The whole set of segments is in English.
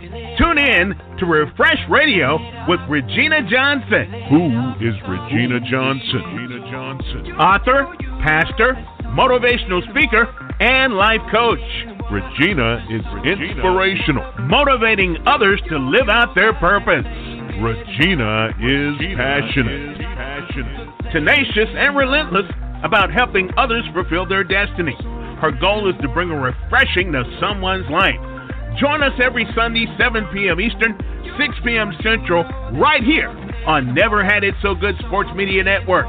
Tune in to Refresh Radio with Regina Johnson. Who is Regina Johnson? Regina Johnson. Author, pastor, motivational speaker, and life coach. Regina is inspirational, motivating others to live out their purpose. Regina is passionate, tenacious, and relentless about helping others fulfill their destiny. Her goal is to bring a refreshing to someone's life. Join us every Sunday, 7 p.m. Eastern, 6 p.m. Central, right here on Never Had It So Good Sports Media Network.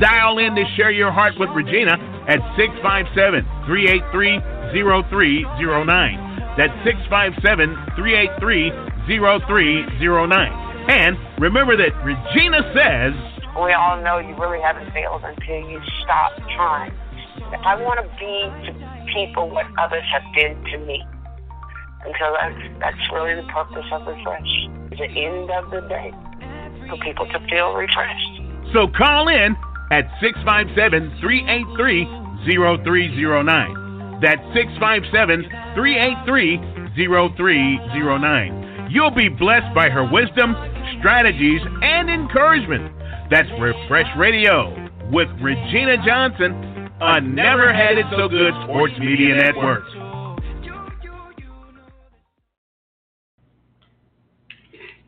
Dial in to share your heart with Regina at 657 383 0309. That's 657 383 0309. And remember that Regina says, We all know you really haven't failed until you stop trying. I want to be to people what others have been to me. And so that's, that's really the purpose of Refresh. The end of the day, for people to feel refreshed. So call in at 657 383 0309. That's 657 383 0309. You'll be blessed by her wisdom, strategies, and encouragement. That's Refresh Radio with Regina Johnson on Never Had It So Good Sports Media Network.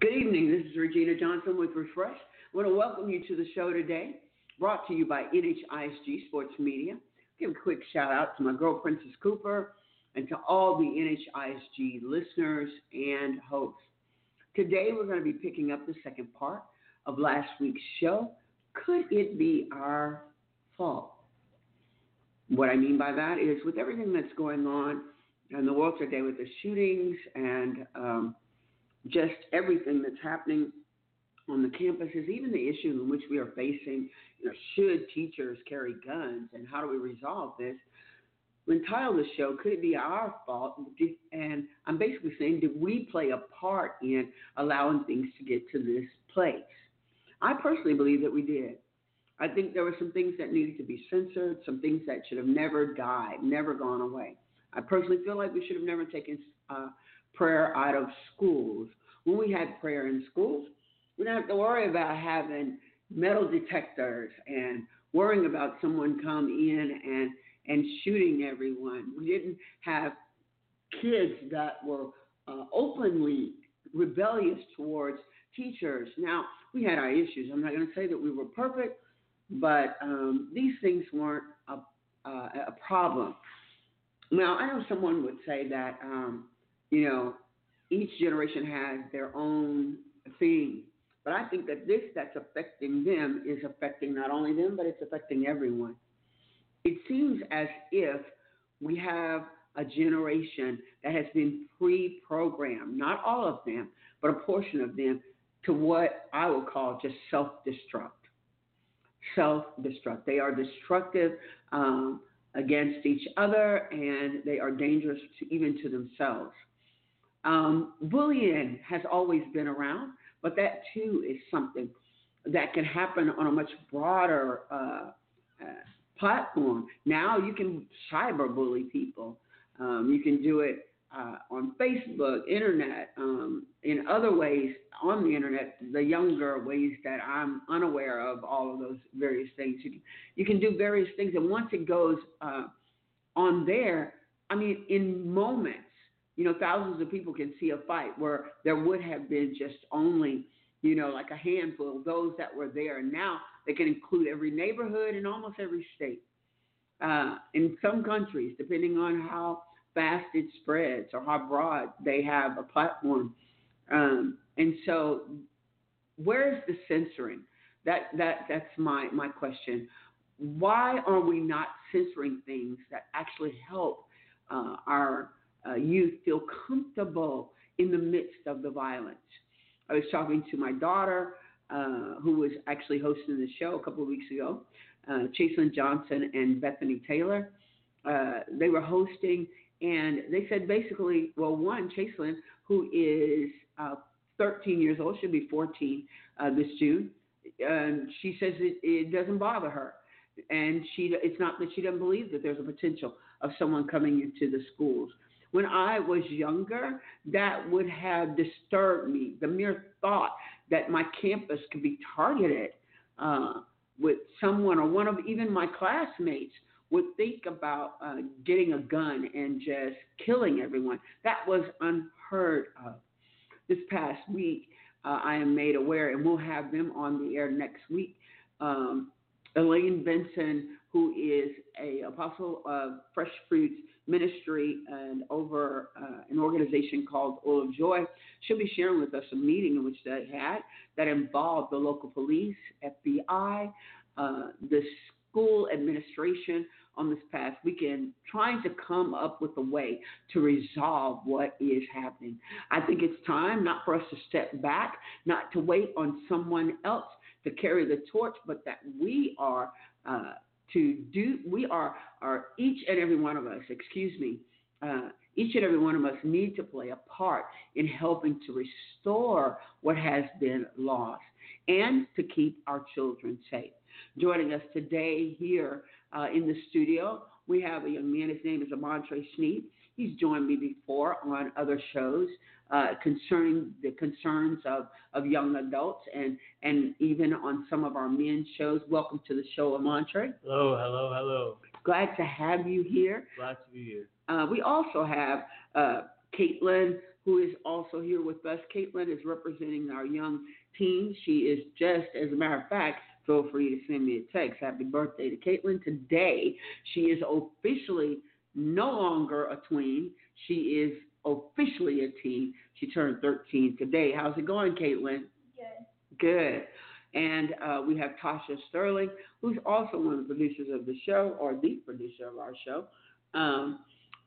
Good evening. This is Regina Johnson with Refresh. I want to welcome you to the show today, brought to you by NHISG Sports Media. Give a quick shout out to my girl, Princess Cooper, and to all the NHISG listeners and hosts. Today, we're going to be picking up the second part of last week's show. Could it be our fault? What I mean by that is, with everything that's going on in the world today, with the shootings and um, just everything that's happening on the campuses, even the issue in which we are facing, you know, should teachers carry guns and how do we resolve this? We entitled the show, Could It Be Our Fault? And I'm basically saying, did we play a part in allowing things to get to this place? I personally believe that we did. I think there were some things that needed to be censored, some things that should have never died, never gone away. I personally feel like we should have never taken uh, prayer out of schools. When we had prayer in schools, we didn't have to worry about having metal detectors and worrying about someone come in and and shooting everyone. We didn't have kids that were uh, openly rebellious towards teachers. Now we had our issues. I'm not going to say that we were perfect, but um, these things weren't a, uh, a problem. Now I know someone would say that um, you know each generation has their own thing. But I think that this that's affecting them is affecting not only them, but it's affecting everyone. It seems as if we have a generation that has been pre programmed, not all of them, but a portion of them, to what I would call just self destruct. Self destruct. They are destructive um, against each other and they are dangerous to, even to themselves. Um, bullying has always been around, but that too is something that can happen on a much broader uh, uh, platform. Now you can cyber bully people. Um, you can do it uh, on Facebook, internet, um, in other ways on the internet, the younger ways that I'm unaware of all of those various things. You can, you can do various things, and once it goes uh, on there, I mean, in moments, you know, thousands of people can see a fight where there would have been just only, you know, like a handful of those that were there. And now they can include every neighborhood in almost every state. Uh, in some countries, depending on how fast it spreads or how broad they have a platform. Um, and so, where is the censoring? That that that's my my question. Why are we not censoring things that actually help uh, our uh, youth feel comfortable in the midst of the violence. I was talking to my daughter, uh, who was actually hosting the show a couple of weeks ago, uh, Chaselyn Johnson and Bethany Taylor. Uh, they were hosting, and they said basically, well, one, Chaselyn, who is uh, 13 years old, should be 14 uh, this June, and she says it, it doesn't bother her. And she, it's not that she doesn't believe that there's a potential of someone coming into the schools When I was younger, that would have disturbed me. The mere thought that my campus could be targeted uh, with someone or one of even my classmates would think about uh, getting a gun and just killing everyone. That was unheard of. This past week, uh, I am made aware, and we'll have them on the air next week. Um, Elaine Benson, who is a apostle of Fresh Fruits Ministry and over uh, an organization called Oil of Joy, she'll be sharing with us a meeting in which they had that involved the local police, FBI, uh, the school administration on this past weekend trying to come up with a way to resolve what is happening. I think it's time not for us to step back, not to wait on someone else to carry the torch, but that we are uh, to do, we are, are each and every one of us, excuse me, uh, each and every one of us need to play a part in helping to restore what has been lost and to keep our children safe. Joining us today here uh, in the studio, we have a young man. His name is Amontre Sneed. He's joined me before on other shows uh, concerning the concerns of, of young adults and, and even on some of our men's shows. Welcome to the show, Amontre. Hello, hello, hello. Glad to have you here. Glad to be here. Uh, we also have uh, Caitlin, who is also here with us. Caitlin is representing our young teens. She is just, as a matter of fact, feel free to send me a text. Happy birthday to Caitlin. Today, she is officially no longer a tween. She is officially a teen. She turned 13 today. How's it going, Caitlin? Good. Good. And uh, we have Tasha Sterling, who's also one of the producers of the show, or the producer of our show. Um,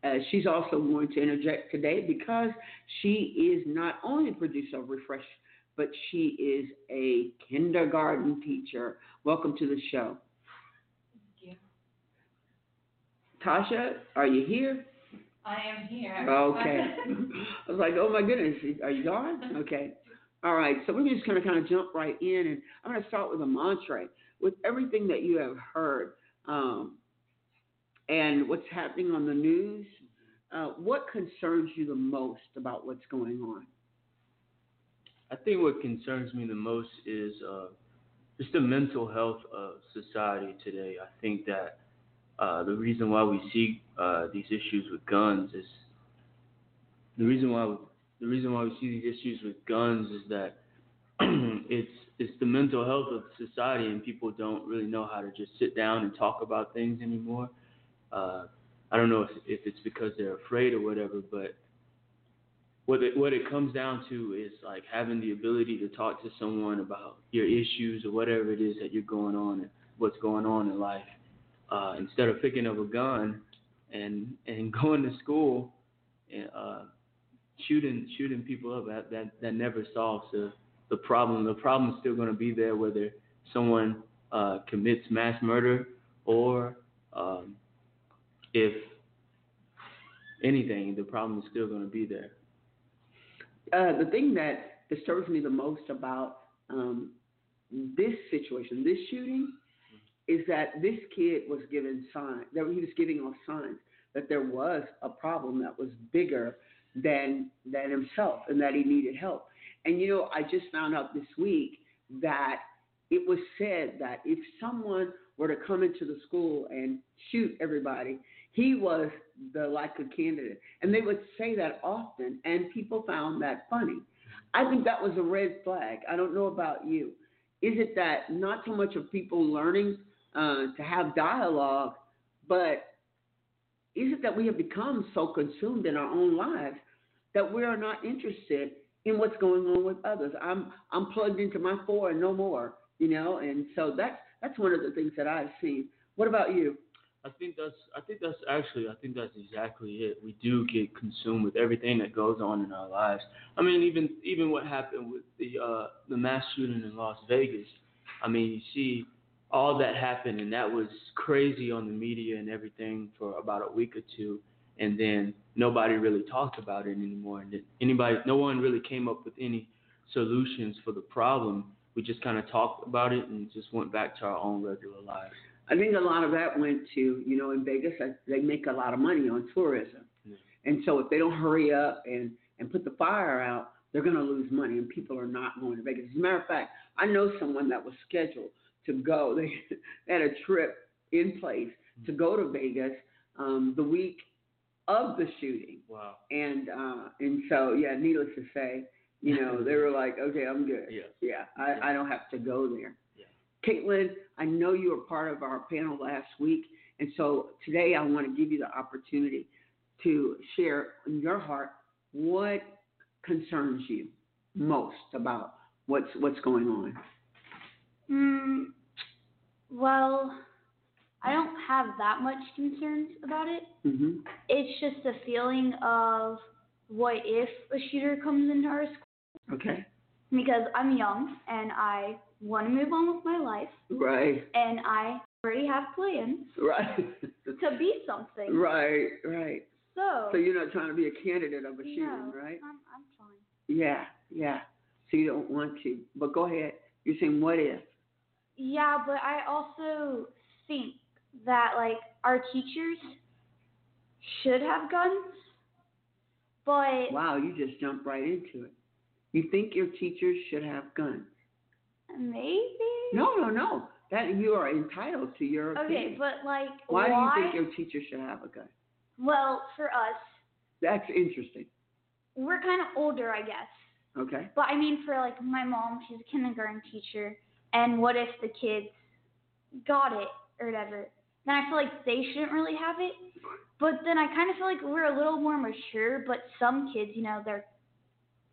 uh, she's also going to interject today because she is not only a producer of Refresh but she is a kindergarten teacher. Welcome to the show. Thank you. Tasha, are you here? I am here. Okay. I was like, oh my goodness, are you gone? Okay. All right, so we're just going to kind of jump right in, and I'm going to start with Amontre. With everything that you have heard um, and what's happening on the news, uh, what concerns you the most about what's going on? I think what concerns me the most is uh, just the mental health of society today. I think that uh, the reason why we see uh, these issues with guns is the reason why the reason why we see these issues with guns is that it's it's the mental health of society and people don't really know how to just sit down and talk about things anymore. Uh, I don't know if if it's because they're afraid or whatever, but what it what it comes down to is like having the ability to talk to someone about your issues or whatever it is that you're going on and what's going on in life uh, instead of picking up a gun and and going to school and uh, shooting shooting people up that that, that never solves the the problem. The problem's still going to be there whether someone uh, commits mass murder or um, if anything the problem is still going to be there. Uh, the thing that disturbs me the most about um, this situation, this shooting, is that this kid was given signs that he was giving off signs that there was a problem that was bigger than than himself and that he needed help. And you know, I just found out this week that it was said that if someone were to come into the school and shoot everybody, he was the likely candidate. And they would say that often, and people found that funny. I think that was a red flag. I don't know about you. Is it that not so much of people learning uh, to have dialogue, but is it that we have become so consumed in our own lives that we are not interested in what's going on with others? I'm I'm plugged into my four and no more, you know, and so that's that's one of the things that I've seen. What about you? I think that's I think that's actually I think that's exactly it. We do get consumed with everything that goes on in our lives. I mean, even even what happened with the uh, the mass shooting in Las Vegas. I mean, you see all that happened, and that was crazy on the media and everything for about a week or two, and then nobody really talked about it anymore. And anybody, no one really came up with any solutions for the problem. We just kind of talked about it and just went back to our own regular lives. I think a lot of that went to, you know, in Vegas, they make a lot of money on tourism. Yeah. And so if they don't hurry up and and put the fire out, they're going to lose money, and people are not going to Vegas. As a matter of fact, I know someone that was scheduled to go. They, had a trip in place to go to Vegas um, the week of the shooting. Wow. And uh, and so yeah, needless to say, you know, they were like, okay, I'm good. Yeah. Yeah, I, I don't have to go there. Yeah. Caitlin, I know you were part of our panel last week, and so today I want to give you the opportunity to share in your heart what concerns you most about what's what's going on. Mm, well, I don't have that much concerns about it. hmm It's just a feeling of what if a shooter comes into our school Okay. because I'm young and I want to move on with my life Right. and I already have plans Right. to be something. right. Right. So, So you're not trying to be a candidate of a shooting, no, right? I'm, I'm fine. Yeah. Yeah. So you don't want to, but go ahead. You're saying what if? Yeah, but I also think that like our teachers should have guns, but Wow, you just jumped right into it. You think your teachers should have guns? maybe. No, no, no. That you are entitled to your Opinion. Okay, but like Why, why? do you think your teacher should have a gun? well, for us, That's interesting. we're kind of older, I guess. Okay. But I mean, for like my mom, she's a kindergarten teacher, and what if the kids got it or whatever? Then I feel like they shouldn't really have it. But then I kind of feel like we're a little more mature. But some kids, you know, they're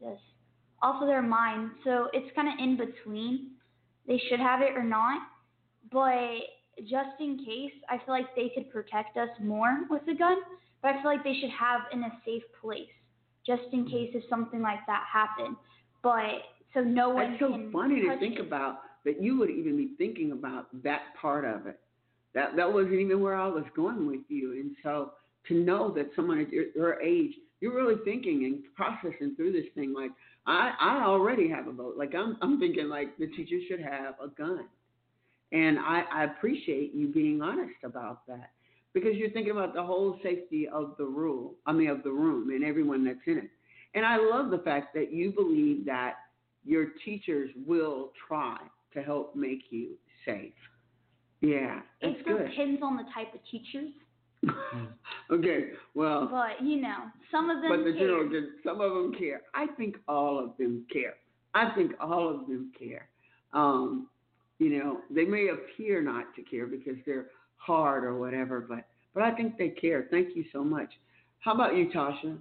just off of their mind, so it's kind of in between. They should have it or not. But just in case, I feel like they could protect us more with a gun. But I feel like they should have in a safe place, just in mm-hmm. case if something like that happened. But so no one That's so funny to think it. about that you would even be thinking about that part of it. That that wasn't even where I was going with you. And so to know that someone at your, your age, you're really thinking and processing through this thing. Like I, I already have a vote. Like I'm, I'm thinking like the teacher should have a gun. And I, I appreciate you being honest about that because you're thinking about the whole safety of the rule, I mean, of the room and everyone that's in it. And I love the fact that you believe that your teachers will try to help make you safe. Yeah, that's It good. depends on the type of teachers, okay, well, but you know, some of them. but the care. general, some of them care. I think all of them care. I think all of them care. Um, you know, they may appear not to care because they're hard or whatever, but but I think they care. Thank you so much. How about you, Tasha?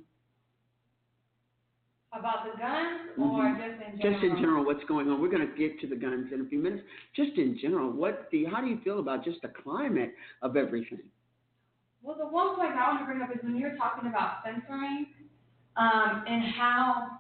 About the guns or just in general? Just in general, what's going on? We're going to get to the guns in a few minutes. Just in general, what you, how do you feel about just the climate of everything? Well, the one point I want to bring up is when you're talking about censoring, um, and how,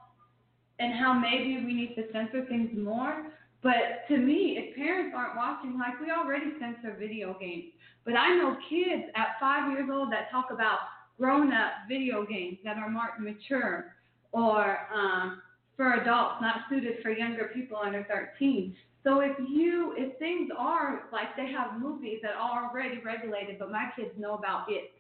and how maybe we need to censor things more. But to me, if parents aren't watching, like we already censor video games, but I know kids at five years old that talk about grown-up video games that are marked mature or um, for adults, not suited for younger people under 13. So if you, if things are like they have movies that are already regulated, but my kids know about it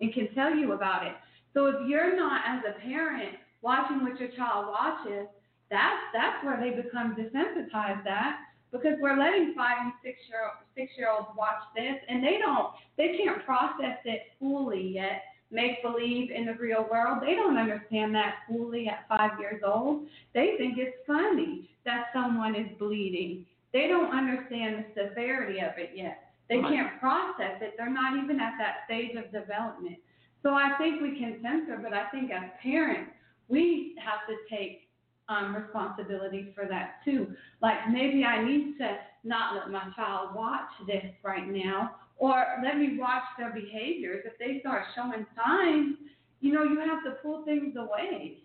and can tell you about it. So if you're not as a parent watching what your child watches, that's that's where they become desensitized at because we're letting five and six year six year olds watch this and they don't they can't process it fully yet. Make believe in the real world. They don't understand that fully at five years old. They think it's funny that someone is bleeding. They don't understand the severity of it yet. They Right. can't process it. They're not even at that stage of development. So I think we can censor, but I think as parents, we have to take um, responsibility for that too. Like maybe I need to not let my child watch this right now, or let me watch their behaviors. If they start showing signs, you know, you have to pull things away.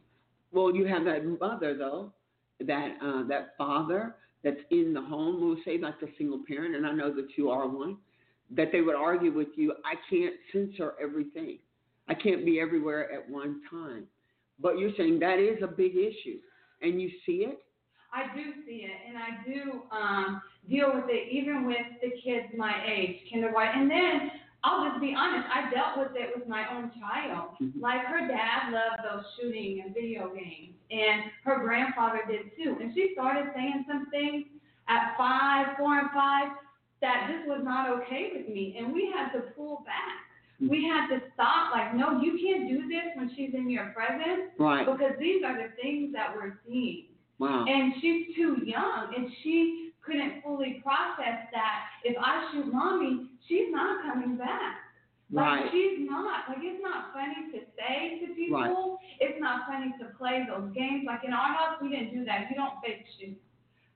Well, you have that mother though, that uh, that father that's in the home. We'll say like the single parent, and I know that you are one. That they would argue with you. I can't censor everything. I can't be everywhere at one time. But you're saying that is a big issue, and you see it. I do see it, and I do um, deal with it even with the kids my age, kindergarten. And then I'll just be honest, I dealt with it with my own child. Mhm. Like her dad loved those shooting and video games, and her grandfather did too. And she started saying some things at five, four and five, that just was not okay with me, and we had to pull back. Mhm. We had to stop. Like, no, you can't do this when she's in your presence Right. because these are the things that we're seeing. Wow. And she's too young, and she couldn't fully process that if I shoot mommy, she's not coming back. Like Right. she's not. Like it's not funny to say to people. Right. It's not funny to play those games. Like in our house, we didn't do that. You don't fake shoot.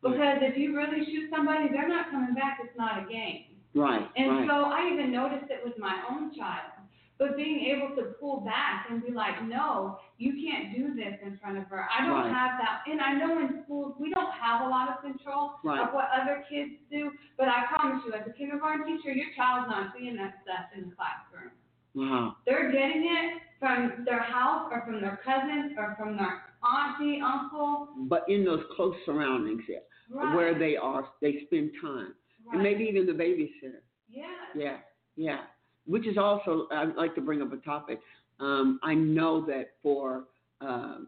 Because if you really shoot somebody, they're not coming back. It's not a game. Right. And right. so I even noticed it with my own child. But being able to pull back and be like, no, you can't do this in front of her. I don't Right. have that. And I know in schools we don't have a lot of control Right. of what other kids do. But I promise you, as a kindergarten teacher, your child's not seeing that stuff in the classroom. wow. They're getting it from their house or from their cousins or from their auntie, uncle. But in those close surroundings, yeah, Right. where they are, they spend time, and maybe even the babysitter. Yeah. Yeah, yeah. Which is also, I'd like to bring up a topic. Um, I know that for, um,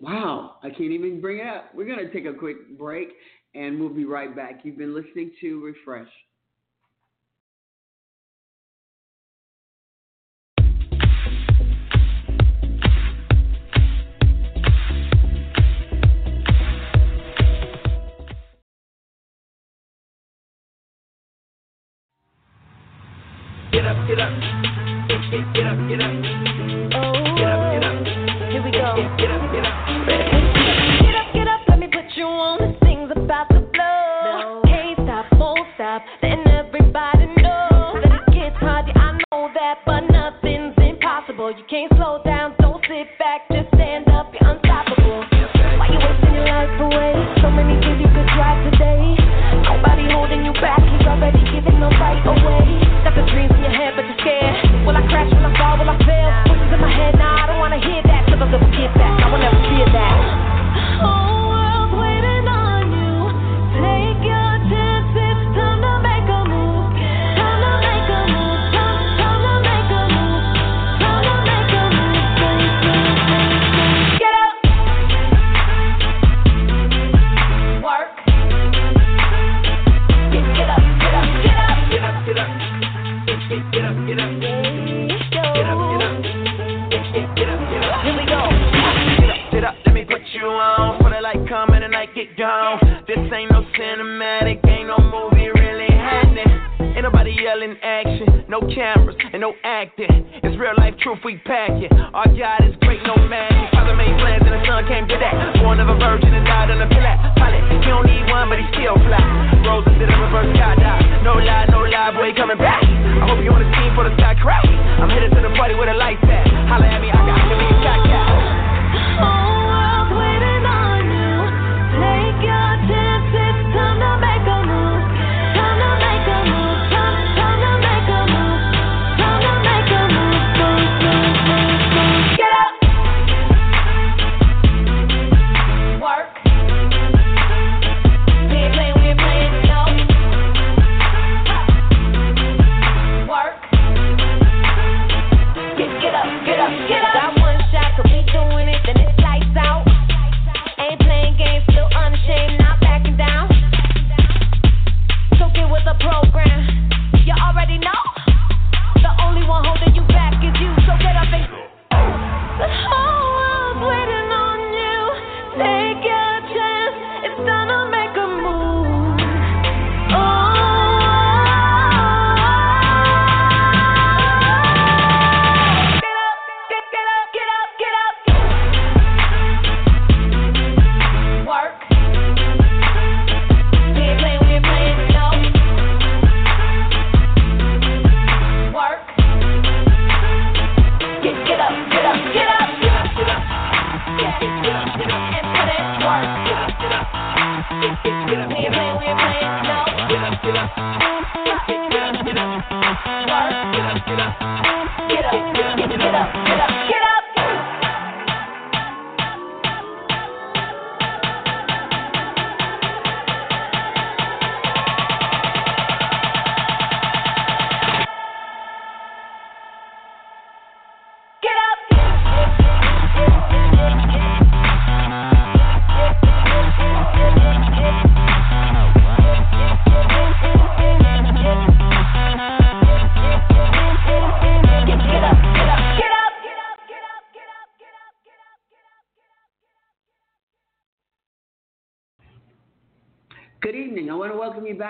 wow, I can't even bring it up. We're going to take a quick break and we'll be right back. You've been listening to Refresh. Get up, get up. Get, get up, get up. Can't slow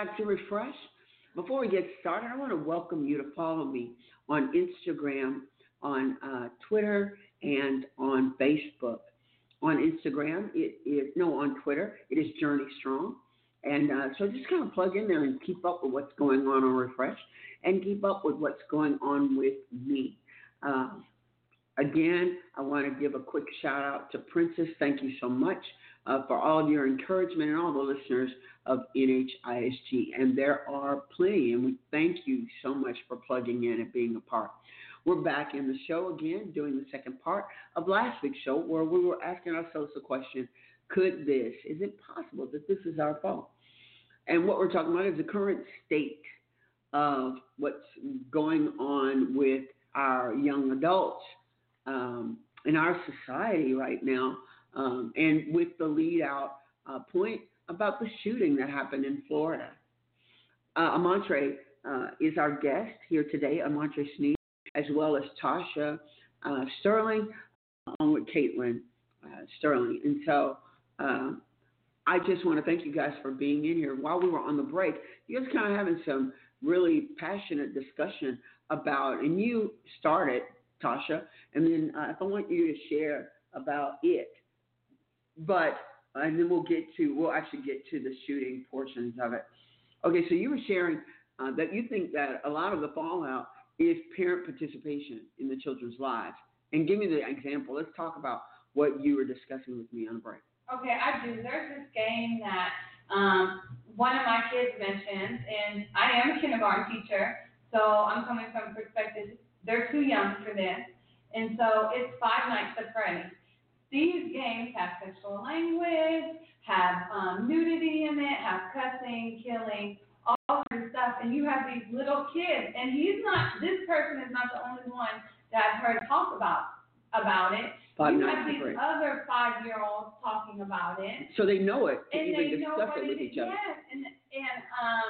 back to Refresh. Before we get started, I want to welcome you to follow me on Instagram, on uh, Twitter, and on Facebook. On Instagram, it is no on Twitter. It is Journey Strong, and uh, so just kind of plug in there and keep up with what's going on on Refresh, and keep up with what's going on with me. Uh, again, I want to give a quick shout out to Princess. Thank you so much uh, for all of your encouragement and all the listeners of NHISG. And there are plenty, and we thank you so much for plugging in and being a part. We're back in the show again, doing the second part of last week's show, where we were asking ourselves the question could this, is it possible that this is our fault? And what we're talking about is the current state of what's going on with our young adults um, in our society right now um, and with the lead out uh, point about the shooting that happened in Florida. Uh, Amontre uh, is our guest here today, Amontre Sneed, as well as Tasha uh, Sterling, along with Caitlin uh, Sterling. And so um, I just want to thank you guys for being in here. While we were on the break, you guys kind of having some really passionate discussion about, and you started, Tasha, and then uh, if I want you to share about it but and then we'll get to we'll actually get to the shooting portions of it. Okay, so you were sharing uh, that you think that a lot of the fallout is parent participation in the children's lives. And give me the example. Let's talk about what you were discussing with me on the break. Okay, I do. There's this game that um, one of my kids mentioned, and I am a kindergarten teacher, so I'm coming from a perspective they're too young for this. And so it's Five Nights at Freddy's. These games have sexual language, have um, nudity in it, have cussing, killing, all kinds of stuff. And you have these little kids, and he's not. This person is not the only one that I've heard talk about about it. Five you have these other five-year-olds talking about it. So they know it and even they know discuss what it with is. each other. Yes, and and um,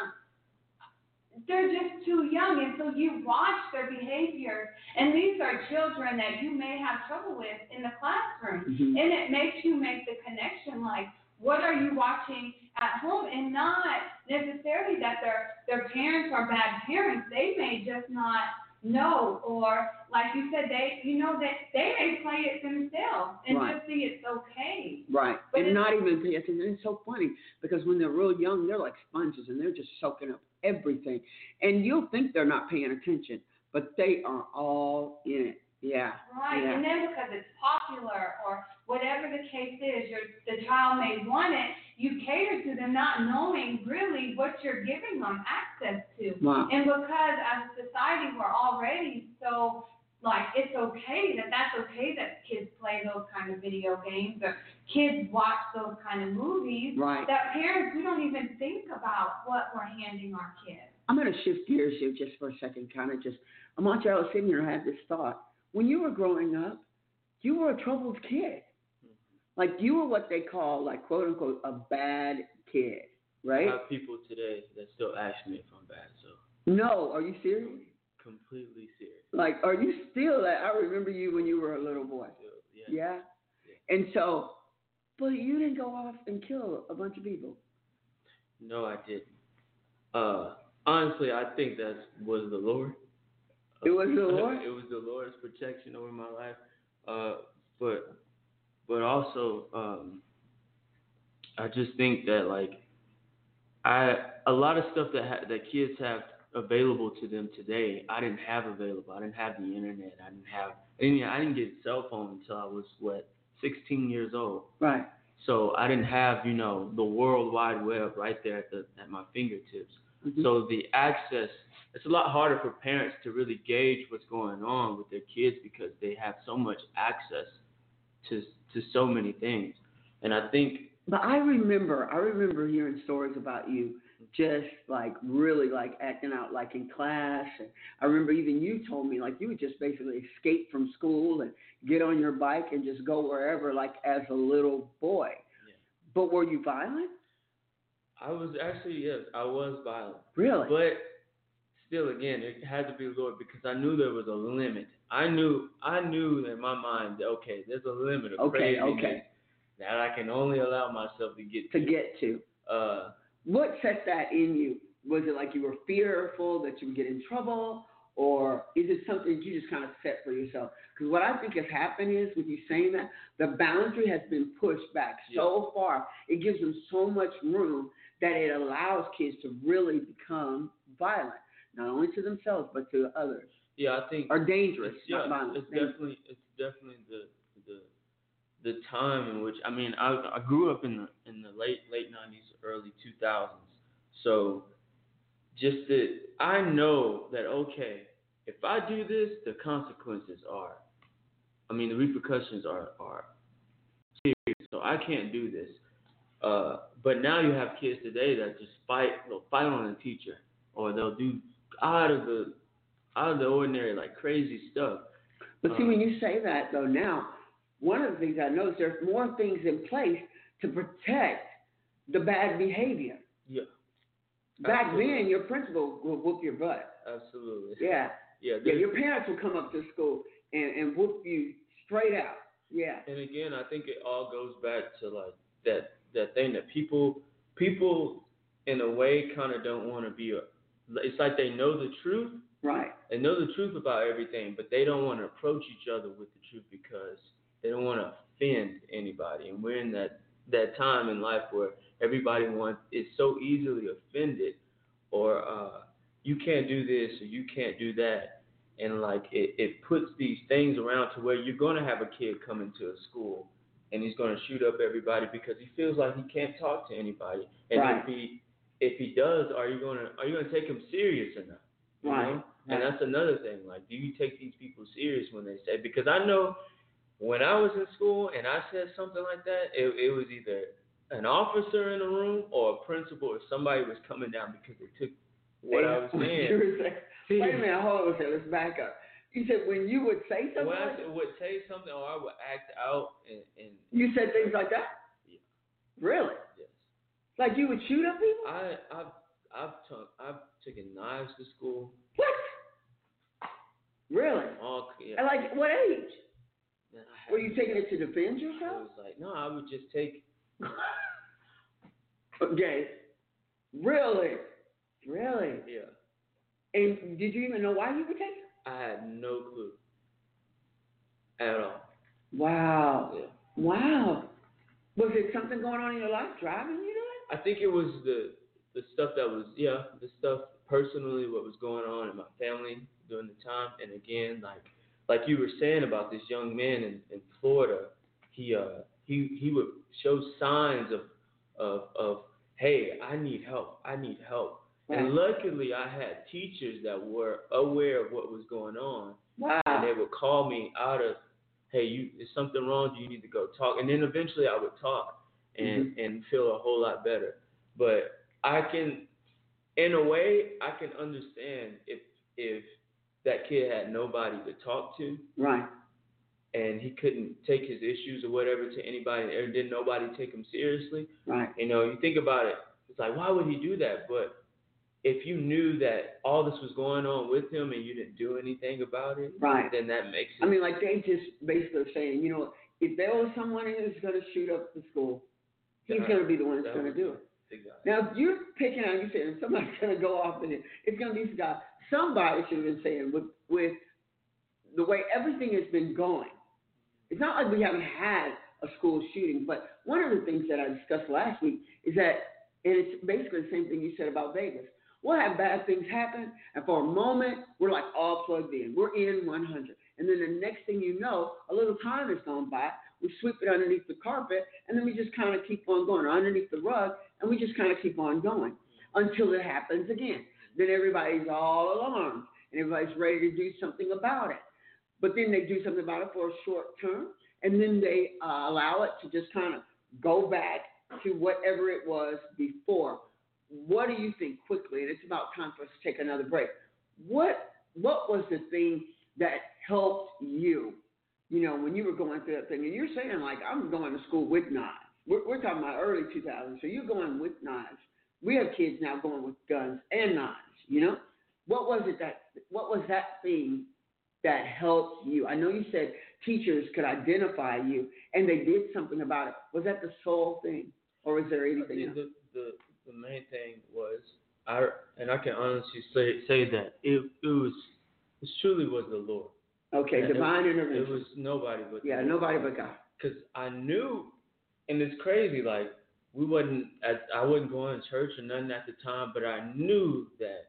they're just too young, and so you watch their behavior. And these are children that you may have trouble with in the classroom, Mhm. and it makes you make the connection, like. What are you watching at home, and not necessarily that their their parents are bad parents. They may just not know, or like you said, they you know that they may play it themselves and Right. just think it's okay. Right. But and not even pay attention. And it's so funny because when they're real young, they're like sponges and they're just soaking up everything. And you'll think they're not paying attention, but they are all in it. Yeah. Right, Yeah. and then because it's popular or whatever the case is, your the child may want it, you cater to them not knowing really what you're giving them access to. Wow. And because as a society we're already so like it's okay that that's okay that kids play those kind of video games or kids watch those kind of movies. Right. That parents we don't even think about what we're handing our kids. I'm going to shift gears here just for a second, kind of just. I want you, I was sitting here and I had this thought. When you were growing up, you were a troubled kid. Mm-hmm. Like you were what they call, like quote unquote, a bad kid, I right? have people today that still ask me if I'm bad, so No, are you serious? completely serious. Like, are you still that? I remember you when you were a little boy. So, yeah. Yeah. And so, but you didn't go off and kill a bunch of people. No, I didn't. Uh, honestly, I think that was the Lord. It was the Lord? it was the Lord's protection over my life. Uh, but but also, um, I just think that like I a lot of stuff that ha- that kids have available to them today, I didn't have available. I didn't have the internet. I didn't have. I didn't, I didn't get a cell phone until I was what 16 years old. Right. So I didn't have, you know, the world wide web right there at the at my fingertips. Mhm. So the access, it's a lot harder for parents to really gauge what's going on with their kids because they have so much access to to so many things. And I think But I remember, I remember hearing stories about you just like really like acting out like in class. And I remember even you told me like you would just basically escape from school and get on your bike and just go wherever like as a little boy. Yeah. But were you violent? I was actually yes, I was violent. Really? But still again, it had to be Lord because I knew there was a limit. I knew I knew in my mind okay, there's a limit of Okay, craziness okay. that I can only allow myself to get to get to. Uh what set that in you? Was it like you were fearful that you would get in trouble, or is it something that you just kind of set for yourself? Because what I think has happened is, with you saying that, the boundary has been pushed back so far. It gives them so much room that it allows kids to really become violent, not only to themselves but to others, Yeah, I think or dangerous, It's, yeah, not violent. it's definitely it's definitely the the time in which I mean I I grew up in the in the late late nineties, early two thousands. So just that I know that okay, if I do this, the consequences are I mean the repercussions are are serious. So I can't do this. Uh, but now you have kids today that just fight they'll fight on a teacher or they'll do out of the out of the ordinary like crazy stuff. But see, Um, when you say that though, now one of the things I noticed there's more things in place to protect the bad behavior. Yeah. Back Absolutely. then, your principal would whoop your butt. Absolutely. Yeah, Yeah. yeah. Your parents would come up to school and, and whoop you straight out. Yeah, And again, I think it all goes back to like that that thing that people people in a way kind of don't want to be a. It's like they know the truth. right. They know the truth about everything, but they don't want to approach each other with the truth because they don't want to offend anybody. And we're in that that time in life where everybody wants is so easily offended, or uh, you can't do this or you can't do that, and like it, it puts these things around to where you're gonna have a kid come into a school and he's gonna shoot up everybody because he feels like he can't talk to anybody. And Right. if he if he does, are you gonna are you gonna take him serious enough? You Right, know? And right. that's another thing. Like, do you take these people serious when they say? Because I know when I was in school and I said something like that, it, it was either an officer in the room or a principal or somebody was coming down because they took what I was saying. were saying- Wait a minute, hold on a second. Let's back up. You said when you would say something, When I like would say something or I would act out and, and you said things like that. Yeah. Really? yes. Like you would shoot up people? I I've I've took I've taken knives to school. What? Really? All yeah. And like what age? Were you taking it to defend yourself? I was like, no, I would just take okay. Really? Really? yeah. And did you even know why you would take it? I had no clue at all. Wow. Yeah. Wow. Was it something going on in your life driving you to it? I think it was the the stuff that was yeah the stuff personally what was going on in my family during the time and again like like you were saying about this young man in, in Florida he uh he he would show signs of of of hey I need help I need help and luckily I had teachers that were aware of what was going on Wow. and they would call me out of, hey, you is something wrong? Do you need to go talk? And then eventually I would talk and and feel a whole lot better. But I can, in a way, I can understand if if that kid had nobody to talk to Right. and he couldn't take his issues or whatever to anybody, or didn't nobody take him seriously. Right. You know, you think about it, it's like, why would he do that? But if you knew that all this was going on with him and you didn't do anything about it, Right. then that makes it I mean, like they just basically saying, you know, if there was someone who's going to shoot up the school, he's going to be the one that's going to do it. Exactly. Now, if you're picking out, you saying somebody's going to go off and it's going to be guy. Somebody should have been saying with with the way everything has been going. It's not like we haven't had a school shooting, but one of the things that I discussed last week is that, and it's basically the same thing you said about Vegas. We'll have bad things happen, and for a moment, we're like all plugged in. We're in 100. And then the next thing you know, a little time has gone by. We sweep it underneath the carpet, and then we just kind of keep on going, or underneath the rug, and we just kind of keep on going until it happens again. Then everybody's all alarmed, and everybody's ready to do something about it. But then they do something about it for a short term, and then they uh, allow it to just kind of go back to whatever it was before. What do you think quickly? And it's about time for us to take another break. What what was the thing that helped you? You know, when you were going through that thing, and you're saying like, I'm going to school with knives. We're, we're talking about early 2000s, so you're going with knives. We have kids now going with guns and knives. You know, what was it that what was that thing that helped you? I know you said teachers could identify you and they did something about it. Was that the sole thing, or was there anything else? the, the the main thing was I and I can honestly say say that it it was it truly was the Lord. Okay, And divine it, intervention. It was nobody but yeah, nobody but God. Cause I knew, and it's crazy. Like we wasn't, at, I wasn't going to church or nothing at the time, but I knew that.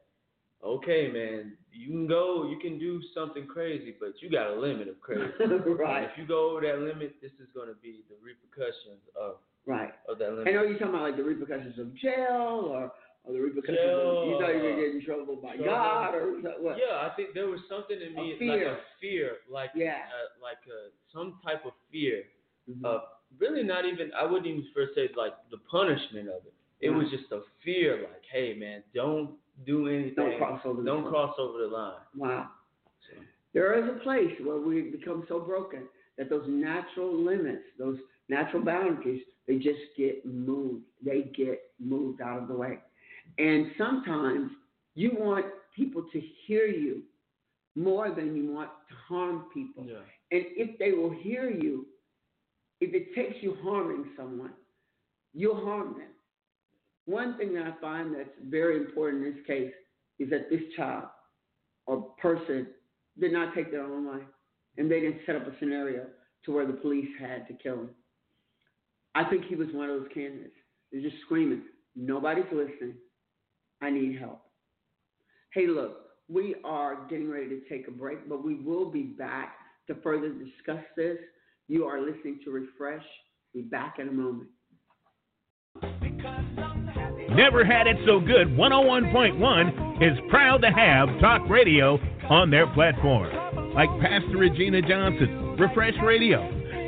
Okay, man, you can go, you can do something crazy, but you got a limit of crazy. right, And if you go over that limit, this is going to be the repercussions of right. of that limit. And are you talking about like the repercussions of jail or, or the repercussions Jail, of you thought you were gonna get in trouble by trouble. God or what? Yeah, I think there was something in A me, fear. like a fear, like Yeah. uh, like uh, some type of fear Mhm. of really not even. I wouldn't even first say like the punishment of it. It was just a fear, like, hey man, don't do anything. Don't cross over the Don't line. cross over the line. Wow. So, There is a place where we become so broken that those natural limits, those natural boundaries, they just get moved. They get moved out of the way. And sometimes you want people to hear you more than you want to harm people. yeah. And if they will hear you, if it takes you harming someone, you'll harm them. One thing that I find that's very important in this case is that this child or person did not take their own life, and they didn't set up a scenario to where the police had to kill him. I think he was one of those candidates. They're just screaming, nobody's listening. I need help. Hey, look, we are getting ready to take a break, but we will be back to further discuss this. You are listening to Refresh. Be back in a moment. Never Had It So Good. 101.1 is proud to have talk radio on their platform, like Pastor Regina Johnson, Refresh Radio,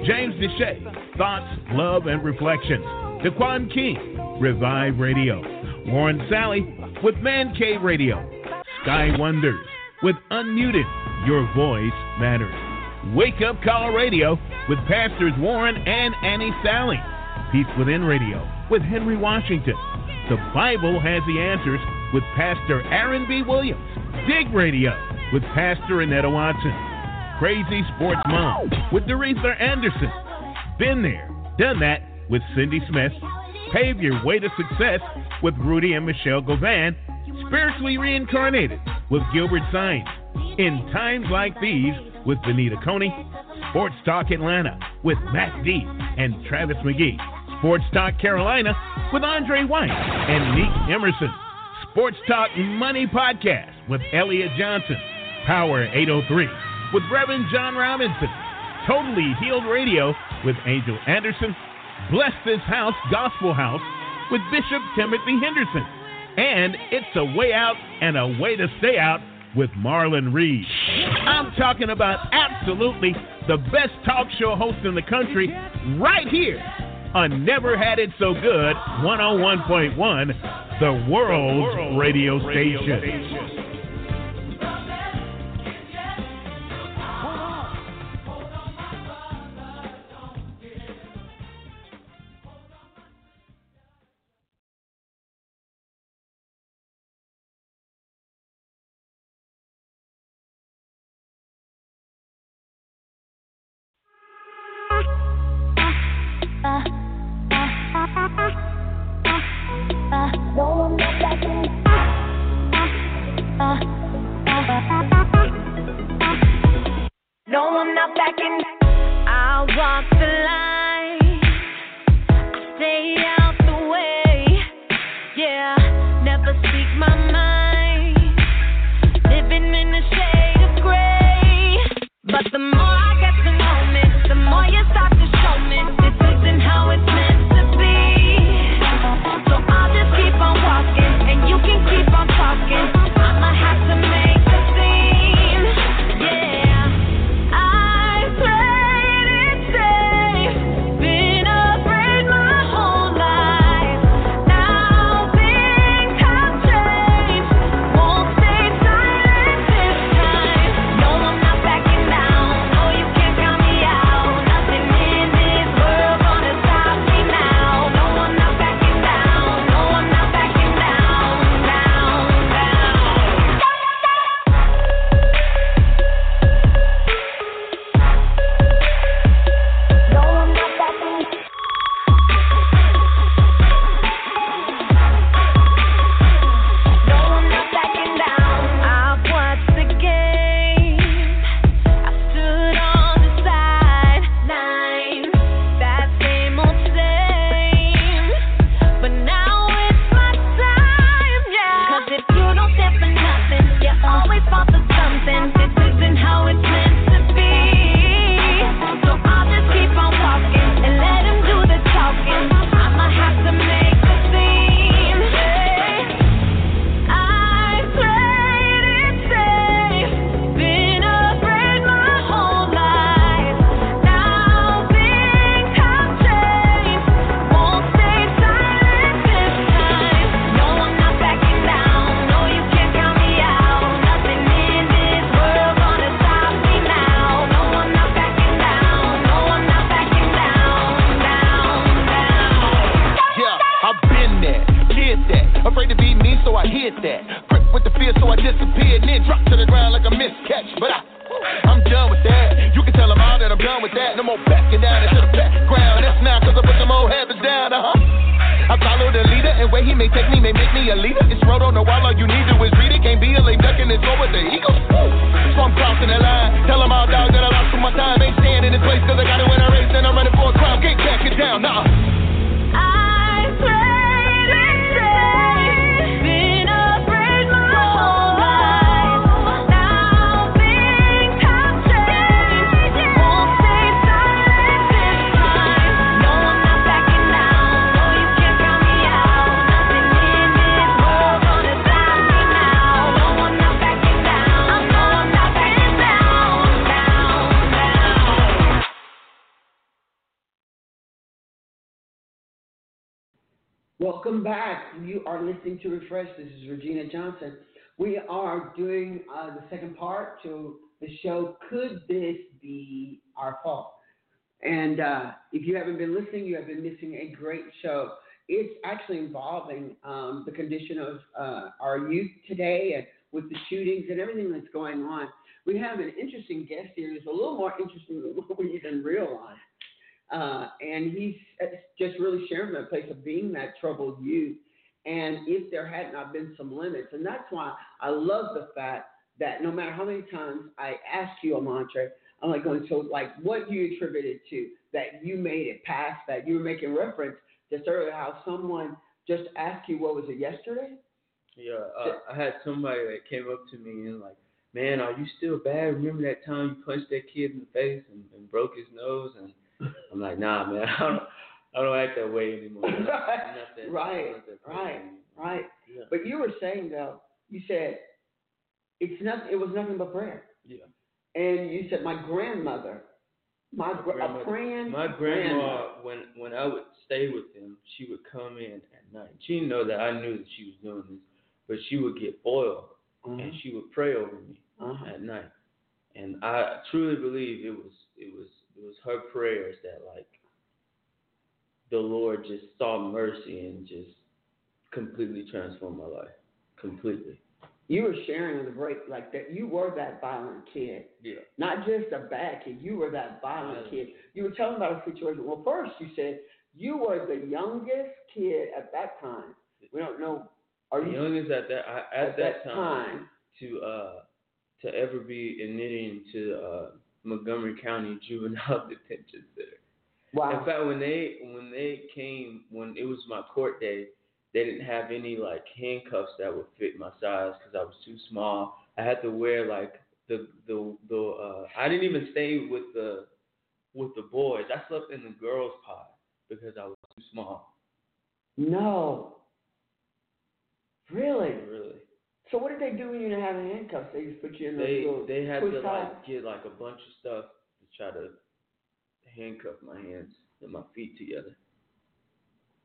James Deshay, Thoughts, Love, and Reflections, Daquan King, Revive Radio, Warren Sally with Man Cave Radio, Sky Wonders with Unmuted, Your Voice Matters, Wake Up Call Radio with Pastors Warren and Annie Sally, Peace Within Radio with Henry Washington, The Bible Has the Answers with Pastor Aaron B. Williams, Dig Radio with Pastor Annetta Watson, Crazy Sports Mom with Doretha Anderson, Been There, Done That with Cindy Smith, Pave Your Way to Success with Rudy and Michelle Govan, Spiritually Reincarnated with Gilbert Sines, In Times Like These with Benita Coney, Sports Talk Atlanta with Matt D and Travis McGee, Sports Talk Carolina with Andre White and Nick Emerson, Sports Talk Money Podcast with Elliot Johnson, Power 803 with Reverend John Robinson, Totally Healed Radio with Angel Anderson, Bless This House Gospel House with Bishop Timothy Henderson, and It's a Way Out and a Way to Stay Out with Marlon Reed. I'm talking about absolutely the best talk show host in the country right here on Never Had It So Good 101.1, the world's radio station. And second part to the show, Could This Be Our Fault? And uh, if you haven't been listening, you have been missing a great show. It's actually involving um, the condition of uh, our youth today and with the shootings and everything that's going on. We have an interesting guest here who's a little more interesting than what we even realized. Uh, and he's uh, just really sharing that place of being that troubled youth. And if there had not been some limits, and that's why I love the fact that no matter how many times I ask you, Amontre, I'm like going, so like, what do you attribute it to that you made it past that? You were making reference just earlier how someone just asked you, what was it yesterday? Yeah, uh, I had somebody that came up to me and like, man, are you still bad? Remember that time you punched that kid in the face and, and broke his nose? And I'm like, nah, man, I don't, I don't act that way anymore. I'm not- not that- right, that right, right. Yeah. But you were saying though, you said it's not. It was nothing but prayer. Yeah. And you said my grandmother, my, a grandmother- praying My grandmother. grandma, when when I would stay with them, she would come in at night. She didn't know that I knew that she was doing this, but she would get oil and Mhm. she would pray over me Uh-huh. at night. And I truly believe it was it was it was her prayers that like the Lord just saw mercy and just completely transformed my life. Completely. You were sharing the break like that. You were that violent kid, Yeah. not just a bad kid. You were that violent Yeah. kid. You were telling about a situation. Well, first you said you were the youngest kid at that time. We don't know. Are the you youngest at that I, at, at that, that time, time? to uh to ever be admitted to uh Montgomery County Juvenile Detention Center. Wow. In fact, when they when they came when it was my court day, they didn't have any like handcuffs that would fit my size because I was too small. I had to wear like the the the uh I didn't even stay with the with the boys. I slept in the girls' pod because I was too small. No. Really? Really. So what did they do when you didn't have handcuffs? They just put you in those They little they had to like get like a bunch of stuff to try to handcuff my hands and my feet together.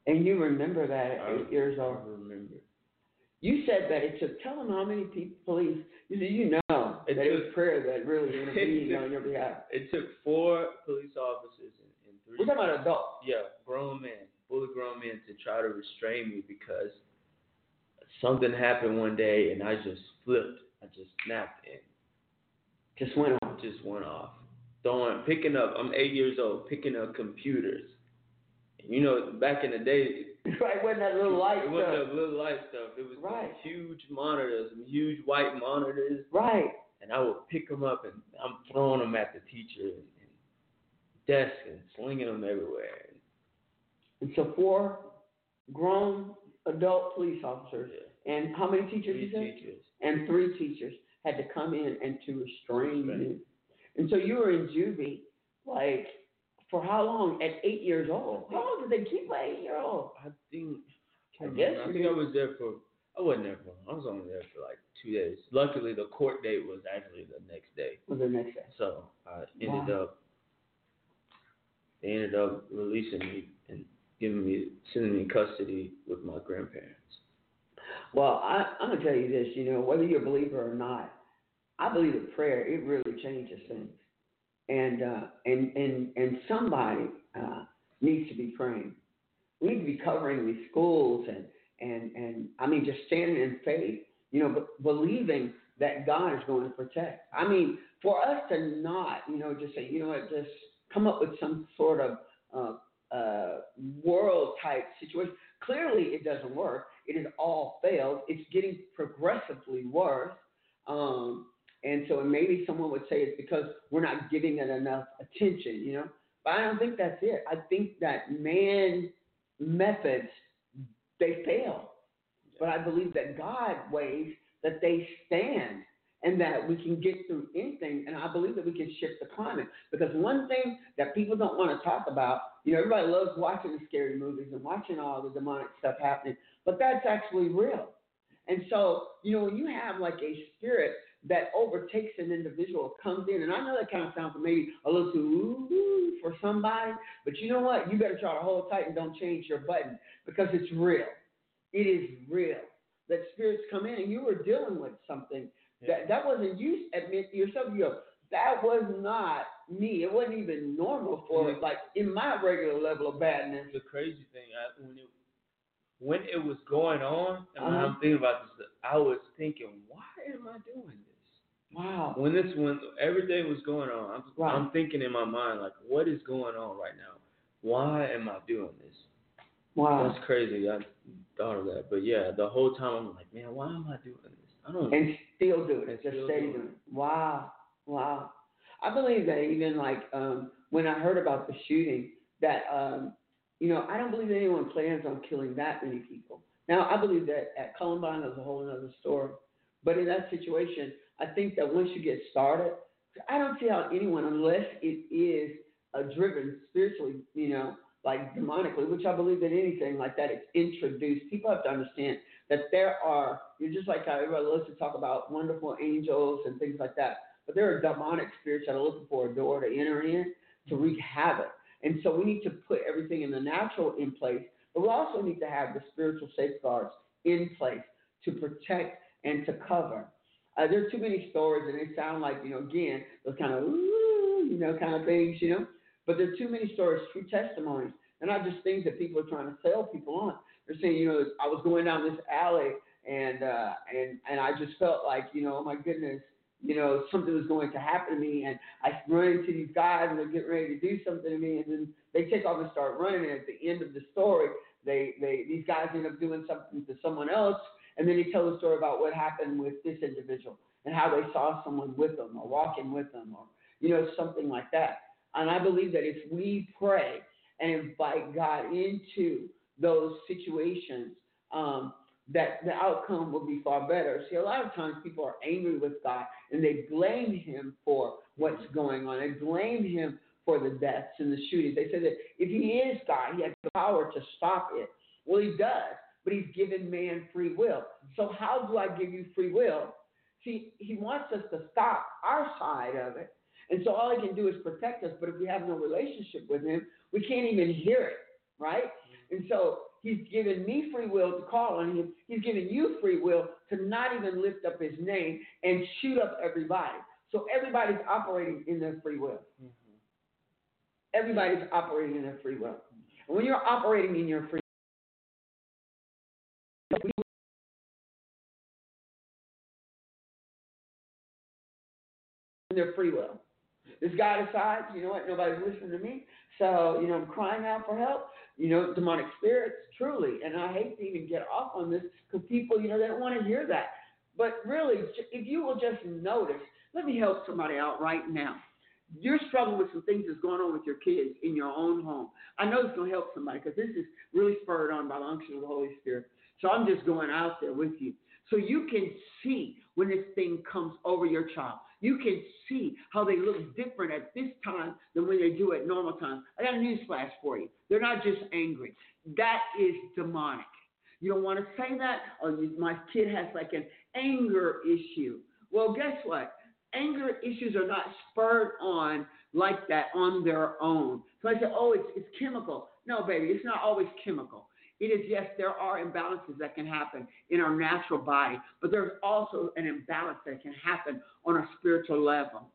And you remember that at I- eight years I old. remember. You said that it took. Tell them how many people, police. You said you know It that it was prayer that really intervened on your behalf. It took four police officers and, and three. We're talking about adults. Yeah, grown men, fully grown men, to try to restrain me because something happened one day and I just flipped. I just snapped and Just went on. just went off. Throwing, picking up. I'm eight years old, picking up computers. You know, back in the day, right, wasn't that little light stuff it wasn't stuff? the little light stuff. It was Right. huge monitors, huge white monitors. Right. and I would pick them up and I'm throwing them at the teacher and, and desk and slinging them everywhere. And so four grown adult police officers Yeah, and how many teachers three you said? teachers. And three teachers had to come in and to restrain Restrain. you. And so you were in juvie, like for how long? At eight years old. How long did they keep an eight year old? I think I can't guess. I think I was there for. I wasn't there for. I was only there for like two days. Luckily, the court date was actually the next day, Was the next day. so I ended Wow. up. They ended up releasing me and giving me sending me in custody with my grandparents. Well, I, I'm gonna tell you this. You know, whether you're a believer or not, I believe that prayer it really changes things, and uh, and and and somebody uh, needs to be praying. We need to be covering these schools and and and I mean just standing in faith. You know, believing that God is going to protect. I mean, for us to not, you know, just say, you know what, just come up with some sort of uh, uh, world type situation. Clearly, it doesn't work. It has all failed. It's getting progressively worse. Um, and so maybe someone would say it's because we're not giving it enough attention, you know. But I don't think that's it. I think that man methods they fail. But I believe that God ways that they stand and that we can get through anything. And I believe that we can shift the climate. Because one thing that people don't want to talk about, you know, everybody loves watching the scary movies and watching all the demonic stuff happening, but that's actually real. And so, you know, when you have like a spirit that overtakes an individual, comes in, and I know that kind of sounds maybe a little too ooh, for somebody, but you know what? You better try to hold tight and don't change your button because it's real. It is real. That spirits come in and you were dealing with something that that wasn't you admit yourself. You go, that was not me. It wasn't even normal for Yeah. like in my regular level of badness. The crazy thing, I, when it when it was going on, and Uh-huh. I'm thinking about this, I was thinking, why am I doing this? Wow. When this when everything was going on, I'm Right. I'm thinking in my mind like, what is going on right now? Why am I doing this? Wow. That's crazy. I thought of that, but yeah, the whole time I'm like, man, why am I doing this? I don't. and still do it. Just still stay doing it. Wow, wow. I believe that even like um, when I heard about the shooting, that um, you know, I don't believe anyone plans on killing that many people. Now, I believe that at Columbine is a whole other story, but in that situation, I think that once you get started, I don't see how anyone, unless it is uh, driven spiritually, you know, like demonically, which I believe that anything like that is introduced. People have to understand that there are, you're just like how everybody loves to talk about wonderful angels and things like that, but there are demonic spirits that are looking for a door to enter in to wreak havoc. And so we need to put everything in the natural in place, but we also need to have the spiritual safeguards in place to protect and to cover. Uh, there are too many stories, and they sound like, you know, again, those kind of, ooh, you know, kind of things, you know. But there are too many stories, true testimonies. They're not just things that people are trying to sell people on. They're saying, you know, I was going down this alley and uh, and and I just felt like, you know, oh my goodness, you know, something was going to happen to me, and I run into these guys and they're getting ready to do something to me, and then they take off and start running. And at the end of the story, they they these guys end up doing something to someone else, and then they tell the story about what happened with this individual and how they saw someone with them or walking with them or you know something like that. And I believe that if we pray and invite God into those situations, um, that the outcome will be far better. See, a lot of times people are angry with God and they blame Him for what's going on. They blame Him for the deaths and the shootings. They say that if He is God, He has the power to stop it. Well, He does, but He's given man free will. So, how do I give you free will? See, He wants us to stop our side of it. And so all he can do is protect us, but if we have no relationship with him, we can't even hear it, right? And so he's given me free will to call on him. He's given you free will to not even lift up his name and shoot up everybody. So everybody's operating in their free will. Mm-hmm. Everybody's operating in their free will. And when you're operating in your free their free will. This guy decides, you know what, nobody's listening to me, so you know I'm crying out for help. You know, demonic spirits, truly, and I hate to even get off on this because people, you know, they don't want to hear that. But really, if you will just notice, let me help somebody out right now. You're struggling with some things that's going on with your kids in your own home. I know it's going to help somebody because this is really spurred on by the unction of the Holy Spirit. So I'm just going out there with you. So you can see when this thing comes over your child. You can see how they look different at this time than when they do at normal times. I got a news flash for you. They're not just angry. That is demonic. You don't want to say that, or you, my kid has like an anger issue. Well, guess what? Anger issues are not spurred on like that on their own. So I say, oh, it's, it's chemical. No, baby, it's not always chemical. It is, yes, there are imbalances that can happen in our natural body, but there's also an imbalance that can happen on a spiritual level.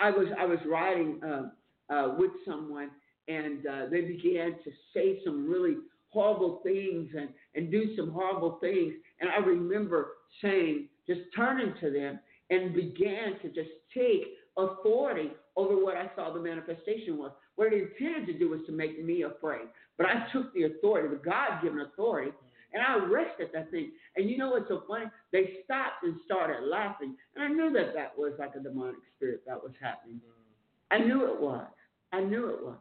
I was I was riding uh, uh, with someone, and uh, they began to say some really horrible things and, and do some horrible things. And I remember saying, just turning to them and began to just take authority over what I saw the manifestation was. What it intended to do was to make me afraid. But I took the authority, the God given authority, and I arrested that thing. And you know what's so funny? They stopped and started laughing. And I knew that that was like a demonic spirit that was happening. I knew it was. I knew it was.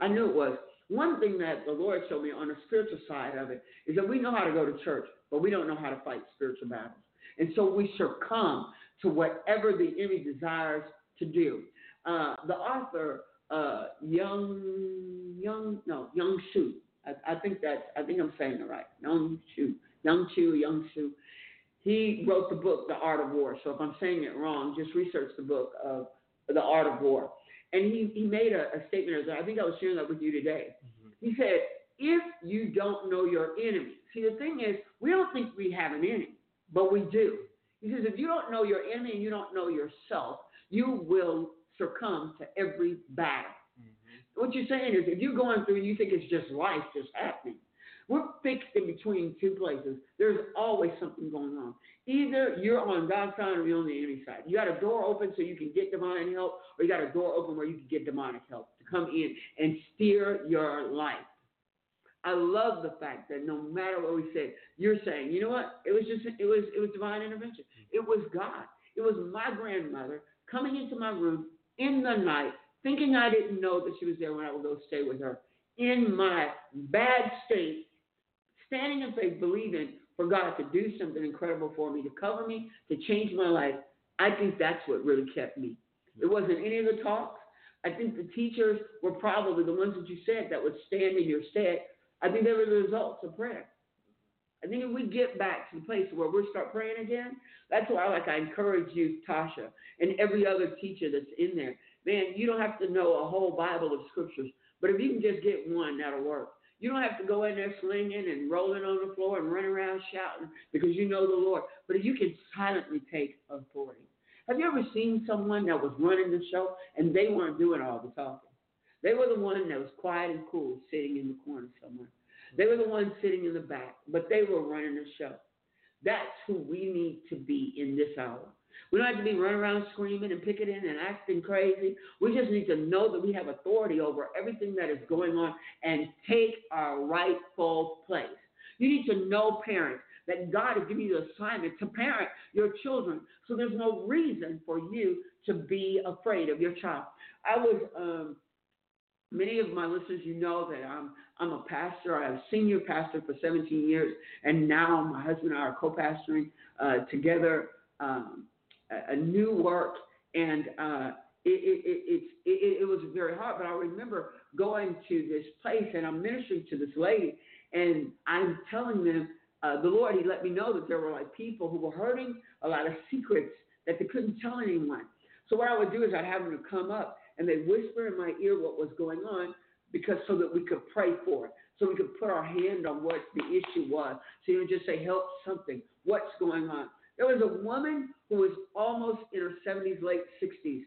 I knew it was. One thing that the Lord showed me on the spiritual side of it is that we know how to go to church, but we don't know how to fight spiritual battles. And so we succumb to whatever the enemy desires to do. Uh, the author, uh, Young, Young, no, Young Shu. I, I think that's, I think I'm saying it right. Young Shu, Young Shu, Young Shu. He wrote the book, The Art of War. So if I'm saying it wrong, just research the book of The Art of War. And he, he made a, a statement, I think I was sharing that with you today. Mm-hmm. He said, if you don't know your enemy, see, the thing is, we don't think we have an enemy, but we do. He says, if you don't know your enemy and you don't know yourself, you will succumb to every battle. Mm-hmm. What you're saying is, if you're going through and you think it's just life just happening, we're fixed in between two places. There's always something going on. Either you're on God's side or you're on the enemy side. You got a door open so you can get divine help, or you got a door open where you can get demonic help to come in and steer your life. I love the fact that no matter what we said, you're saying, you know what? It was just it was it was divine intervention. It was God. It was my grandmother coming into my room in the night, thinking I didn't know that she was there when I would go stay with her, in my bad state, standing in faith, believing for God to do something incredible for me, to cover me, to change my life. I think that's what really kept me. It wasn't any of the talks. I think the teachers were probably the ones that you said that would stand in your stead. I think they were the results of prayer. Think if we get back to the place where we start praying again, that's why like I encourage you, Tasha, and every other teacher that's in there. Man, you don't have to know a whole Bible of scriptures, but if you can just get one, that'll work. You don't have to go in there slinging and rolling on the floor and running around shouting because you know the Lord. But if you can silently take authority. Have you ever seen someone that was running the show and they weren't doing all the talking? They were the one that was quiet and cool, sitting in the corner. They were the ones sitting in the back, but they were running the show. That's who we need to be in this hour. We don't have to be running around screaming and picketing and acting crazy. We just need to know that we have authority over everything that is going on and take our rightful place. You need to know, parents, that God has given you the assignment to parent your children. So there's no reason for you to be afraid of your child. I was um, Many of my listeners, you know that I'm I'm a pastor. I was senior pastor for 17 years, and now my husband and I are co-pastoring uh, together um, a, a, new work, and uh, it, it, it, it, was very hard. But I remember going to this place, and I'm ministering to this lady, and I'm telling them uh, the Lord. He let me know that there were like people who were hurting a lot of secrets that they couldn't tell anyone. So what I would do is I'd have them come up and they whisper in my ear what was going on because so that we could pray for it, so we could put our hand on what the issue was. So you would just say, help something. What's going on? There was a woman who was almost in her 70s, late 60s.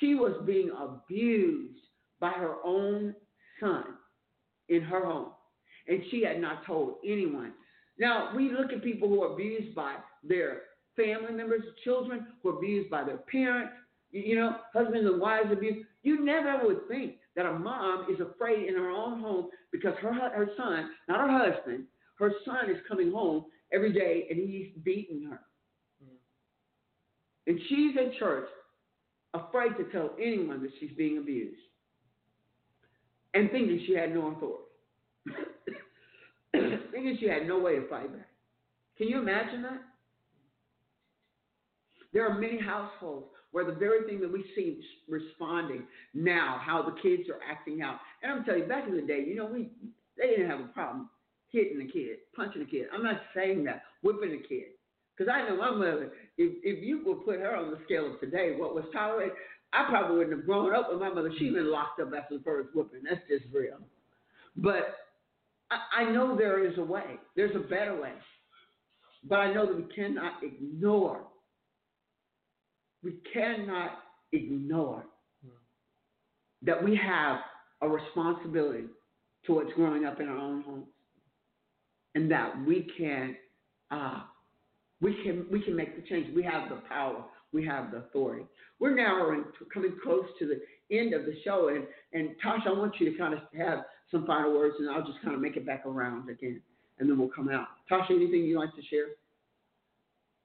She was being abused by her own son in her home, and she had not told anyone. Now, we look at people who are abused by their family members, children who are abused by their parents, you know, husbands and wives abused. You never would think that a mom is afraid in her own home because her her son, not her husband, her son is coming home every day and he's beating her. Mm-hmm. And she's in church, afraid to tell anyone that she's being abused, and thinking she had no authority, thinking she had no way to fight back. Can you imagine that? There are many households where the very thing that we see responding now, how the kids are acting out. And I'm telling you, back in the day, you know, we they didn't have a problem hitting a kid, punching a kid. I'm not saying that, whipping a kid. Because I know my mother, if, if you would put her on the scale of today, what was tolerated, I probably wouldn't have grown up with my mother. She'd been locked up after the first whooping. That's just real. But I, I know there is a way. There's a better way. But I know that we cannot ignore we cannot ignore that we have a responsibility towards growing up in our own homes, and that we can uh, we can we can make the change. We have the power. We have the authority. We're now coming close to the end of the show. And, and Tasha, I want you to kind of have some final words, and I'll just kind of make it back around again, and then we'll come out. Tasha, anything you'd like to share?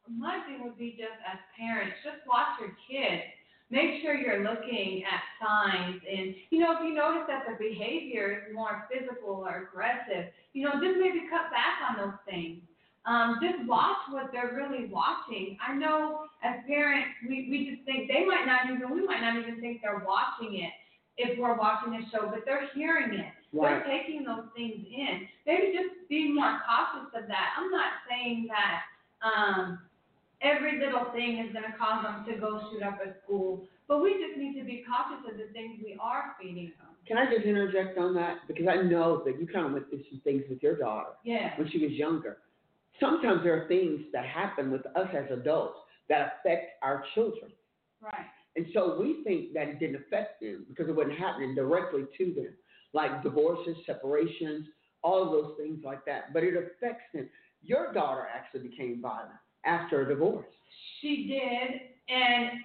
My thing would be just as parents, just watch your kids. Make sure you're looking at signs, and you know if you notice that their behavior is more physical or aggressive, you know just maybe cut back on those things. Um, just watch what they're really watching. I know as parents, we, we just think they might not even, we might not even think they're watching it if we're watching a show, but they're hearing it. Right. They're taking those things in. Maybe just be more cautious of that. I'm not saying that um, every little thing is going to cause them to go shoot up a school, but we just need to be cautious of the things we are feeding them. Can I just interject on that? Because I know that you kind of went through some things with your daughter Yeah. when she was younger. Sometimes there are things that happen with us as adults that affect our children. Right. And so we think that it didn't affect them because it wasn't happening directly to them, like divorces, separations, all of those things like that. But it affects them. Your daughter actually became violent after a divorce. She did, and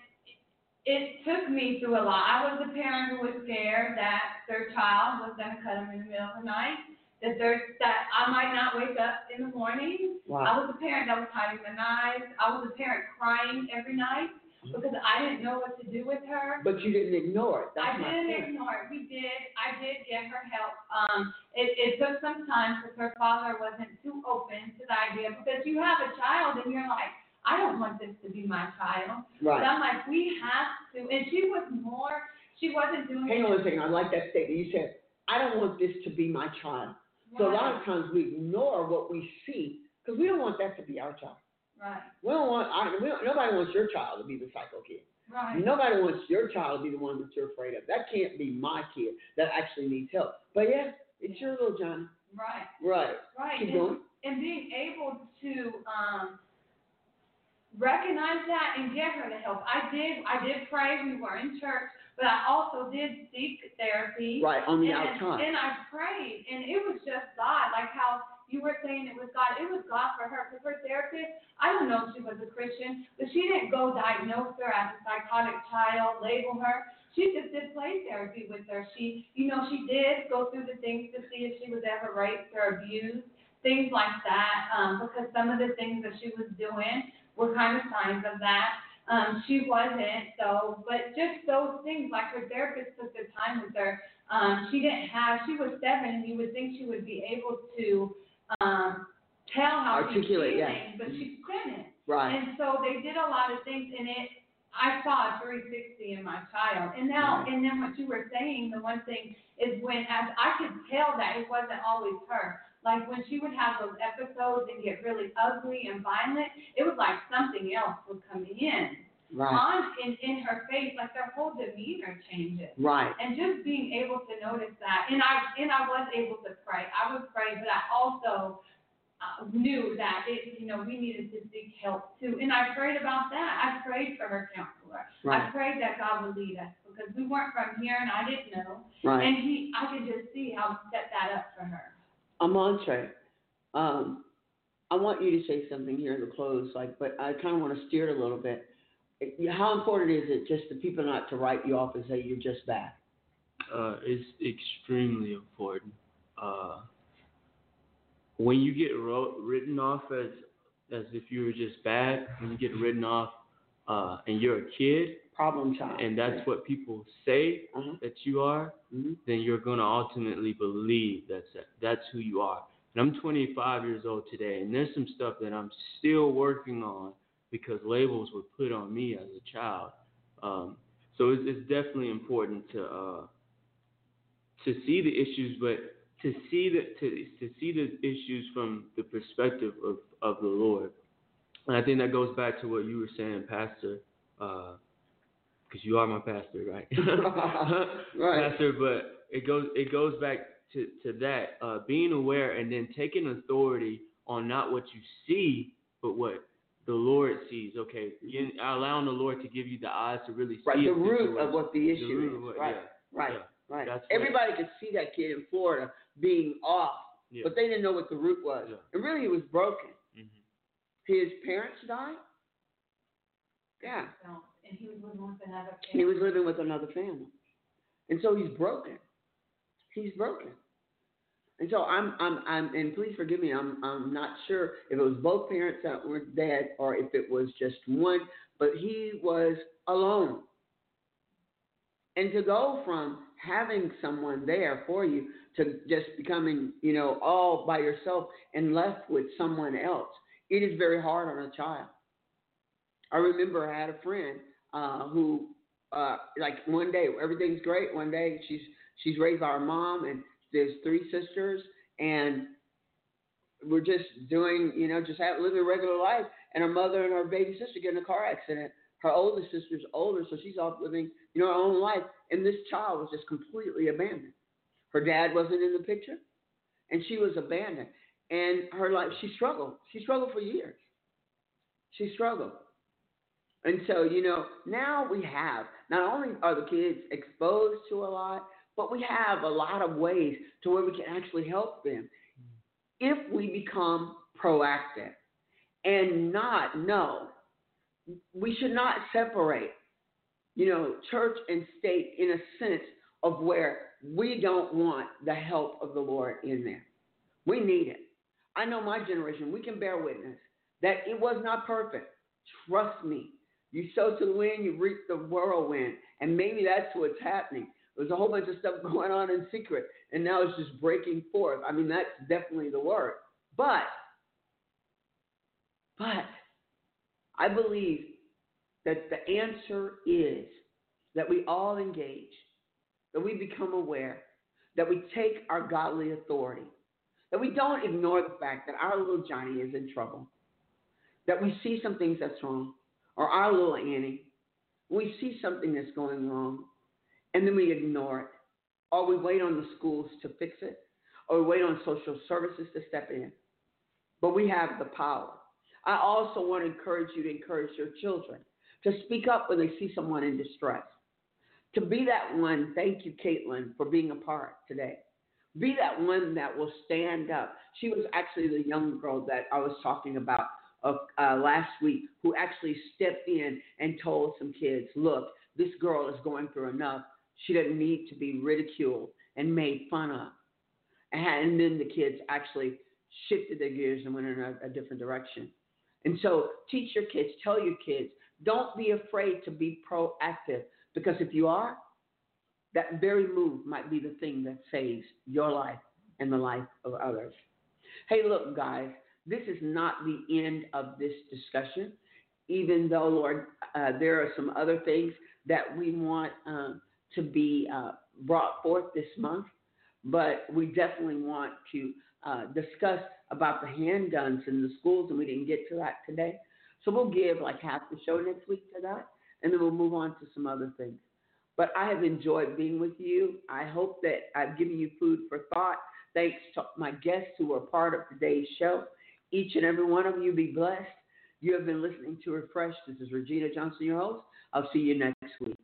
it took me through a lot. I was a parent who was scared that their child was going to cut them in the middle of the night, that there's that I might not wake up in the morning. I was a parent that was hiding the knives. I was a parent crying every night because I didn't know what to do with her. But you didn't ignore it. That's I didn't point. ignore it. We did. I did get her help. Um, it, it took some time because her father wasn't too open to the idea because you have a child and you're like, I don't want this to be my child. Right. But I'm like, we have to. And she was more. She wasn't doing. Hang on one second. I like that statement. You said, I don't want this to be my child. Right. So a lot of times we ignore what we see because we don't want that to be our child. Right. We don't want, I, we don't, nobody wants your child to be the psycho kid. Right. Nobody wants your child to be the one that you're afraid of. That can't be my kid that actually needs help. But yeah, it's your little Johnny. Right. Right. Right. Keep and, going. and being able to um, recognize that and get her the help. I did. I did pray. We were in church, but I also did seek therapy. Right, on the and, outside. And I prayed, and it was just God. Like how you were saying it was God. It was God for her. Because her therapist, I don't know if she was a Christian, but she didn't go diagnose her as a psychotic child, label her. She just did play therapy with her. She, you know, she did go through the things to see if she was ever raped or abused, things like that. Um, because some of the things that she was doing were kind of signs of that. Um, she wasn't, so, but just those things, like her therapist took the time with her. Um, she didn't have, she was seven, and you would think she would be able to um, tell how Articulate, she's yeah. but she couldn't. Right. And so they did a lot of things in it. I saw a 360 in my child. And now, and then what you were saying, the one thing is when, as I could tell that it wasn't always her. Like when she would have those episodes and get really ugly and violent, it was like something else was coming in. Right. On in, in her face, like their whole demeanor changes. Right. And just being able to notice that, and I and I was able to pray. I would pray, but I also uh, knew that it, you know, we needed to seek help too. And I prayed about that. I prayed for her counselor. I Right. prayed that God would lead us because we weren't from here, and I didn't know. Right. And he, I could just see how he set that up for her. Amontre, um, I want you to say something here in the close, like, but I kind of want to steer it a little bit. How important is it just for people not to write you off and say you're just bad? uh, is extremely important. Uh, when you get wrote, written off as as if you were just bad, when you get written off uh, and you're a kid, Problem child. and that's what people say Uh-huh. that you are, Mhm. then you're gonna ultimately believe that's that's who you are. And I'm 25 years old today, and there's some stuff that I'm still working on because labels were put on me as a child. Um, so it's, it's definitely important to uh, to see the issues, but to see the to to see the issues from the perspective of of the Lord. And I think that goes back to what you were saying, Pastor, because you are my pastor, right? Right. Pastor, but it goes it goes back to to that uh, being aware and then taking authority on not what you see, but what the Lord sees. Okay, you, allowing the Lord to give you the eyes to really Right, see the root of what the issue root is. what- right, yeah, right, yeah. right. That's what- Everybody could see that kid in Florida being off, Yeah. but they didn't know what the root was. Yeah. And really, he was broken. Mhm. His parents died. Yeah, So, and he was living with another he was living with another family. And so he's broken. He's broken. And so I'm, I'm, I'm, and please forgive me, I'm, I'm not sure if it was both parents that were dead or if it was just one, but he was alone. And to go from having someone there for you to just becoming, you know, all by yourself and left with someone else, it is very hard on a child. I remember I had a friend uh, who, uh, like one day everything's great. One day she's she's raised by her mom and there's three sisters and we're just doing, you know, just have, living a regular life. And her mother and her baby sister get in a car accident. Her oldest sister's older, so she's off living, you know, her own life. And this child was just completely abandoned. Her dad wasn't in the picture, and she was abandoned. And her life, she struggled. She struggled for years. She struggled. And so, you know, now we have, not only are the kids exposed to a lot, but we have a lot of ways to where we can actually help them if we become proactive and not know. We should not separate, you know, church and state in a sense of where we don't want the help of the Lord in there. We need it. I know my generation, we can bear witness that it was not perfect. Trust me. You sow to the wind, you reap the whirlwind. And maybe that's what's happening. There's a whole bunch of stuff going on in secret, and now it's just breaking forth. I mean, that's definitely the word. But, but, I believe that the answer is that we all engage, that we become aware, that we take our godly authority, that we don't ignore the fact that our little Johnny is in trouble, that we see some things that's wrong, or our little Annie, we see something that's going wrong, and then we ignore it. Or we wait on the schools to fix it, or we wait on social services to step in. But we have the power. I also want to encourage you to encourage your children to speak up when they see someone in distress. To be that one, thank you, Caitlin, for being a part today. Be that one that will stand up. She was actually the young girl that I was talking about uh, last week who actually stepped in and told some kids, look, this girl is going through enough. She doesn't need to be ridiculed and made fun of. And then the kids actually shifted their gears and went in a, a different direction. And so teach your kids, tell your kids, don't be afraid to be proactive because if you are, that very move might be the thing that saves your life and the life of others. Hey, look, guys, this is not the end of this discussion, even though, Lord, uh, there are some other things that we want um, to be uh, brought forth this month, but we definitely want to uh, discuss about the handguns in the schools, and we didn't get to that today. So we'll give like half the show next week to that, and then we'll move on to some other things. But I have enjoyed being with you. I hope that I've given you food for thought. Thanks to my guests who are part of today's show. Each and every one of you be blessed. You have been listening to Refresh. This is Regina Johnson, your host. I'll see you next week.